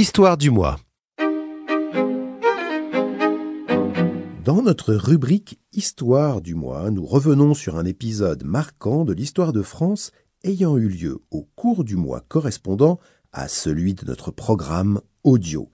Histoire du mois. Dans notre rubrique Histoire du mois, nous revenons sur un épisode marquant de l'histoire de France ayant eu lieu au cours du mois correspondant à celui de notre programme audio.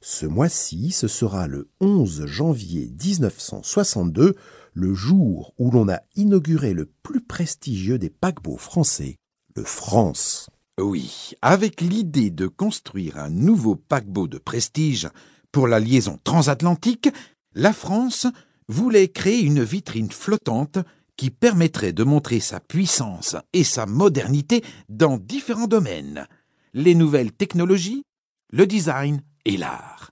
Ce mois-ci, ce sera le 11 janvier 1962, le jour où l'on a inauguré le plus prestigieux des paquebots français, le France. Oui, avec l'idée de construire un nouveau paquebot de prestige pour la liaison transatlantique, la France voulait créer une vitrine flottante qui permettrait de montrer sa puissance et sa modernité dans différents domaines les nouvelles technologies, le design et l'art.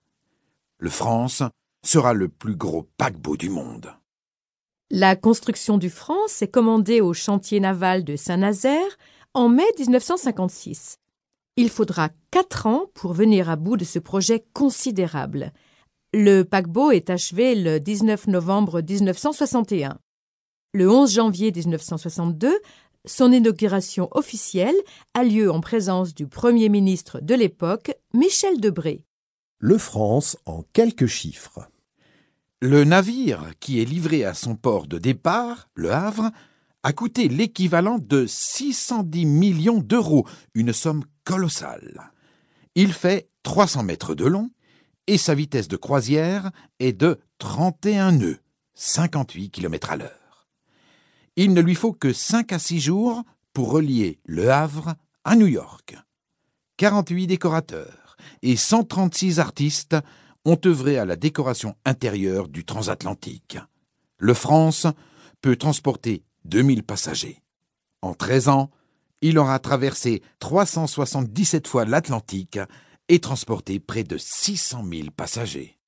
Le France sera le plus gros paquebot du monde. La construction du France est commandée au chantier naval de Saint-Nazaire en mai 1956. Il faudra quatre ans pour venir à bout de ce projet considérable. Le paquebot est achevé le 19 novembre 1961. Le 11 janvier 1962, son inauguration officielle a lieu en présence du Premier ministre de l'époque, Michel Debré. Le France en quelques chiffres. Le navire, qui est livré à son port de départ, le Havre, a coûté l'équivalent de 610 millions d'euros, une somme colossale. Il fait 300 mètres de long et sa vitesse de croisière est de 31 nœuds, 58 km à l'heure. Il ne lui faut que 5 à 6 jours pour relier Le Havre à New York. 48 décorateurs et 136 artistes ont œuvré à la décoration intérieure du transatlantique. Le France peut transporter 2000 passagers. En 13 ans, il aura traversé 377 fois l'Atlantique et transporté près de 600 000 passagers.